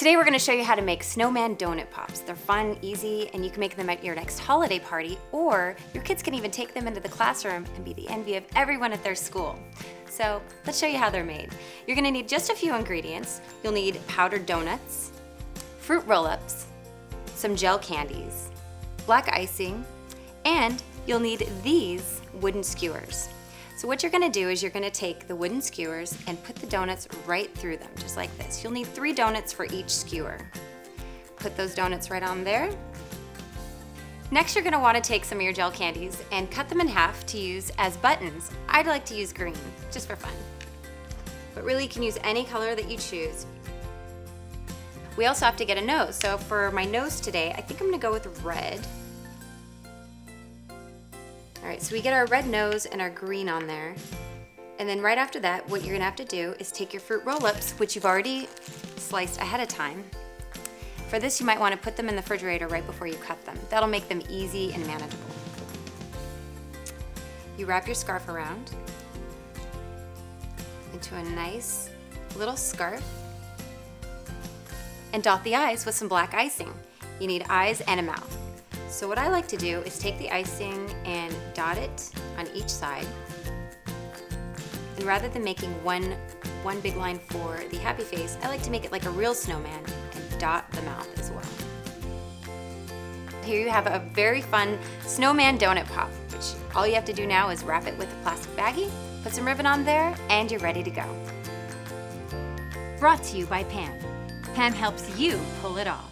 Today we're gonna show you how to make snowman donut pops. They're fun, easy, and you can make them at your next holiday party, or your kids can even take them into the classroom and be the envy of everyone at their school. So let's show you how they're made. You're gonna need just a few ingredients. You'll need powdered donuts, fruit roll-ups, some gel candies, black icing, and you'll need these wooden skewers. So what you're gonna do is you're gonna take the wooden skewers and put the donuts right through them, just like this. You'll need three donuts for each skewer. Put those donuts right on there. Next, you're gonna wanna take some of your gel candies and cut them in half to use as buttons. I'd like to use green, just for fun. But really, you can use any color that you choose. We also have to get a nose. So for my nose today, I think I'm gonna go with red. All right, so we get our red nose and our green on there. And then right after that, what you're gonna have to do is take your fruit roll-ups, which you've already sliced ahead of time. For this, you might wanna put them in the refrigerator right before you cut them. That'll make them easy and manageable. You wrap your scarf around into a nice little scarf and dot the eyes with some black icing. You need eyes and a mouth. So what I like to do is take the icing and dot it on each side. And rather than making one, one big line for the happy face, I like to make it like a real snowman and dot the mouth as well. Here you have a very fun snowman donut pop, which all you have to do now is wrap it with a plastic baggie, put some ribbon on there, and you're ready to go. Brought to you by Pam. Pam helps you pull it off.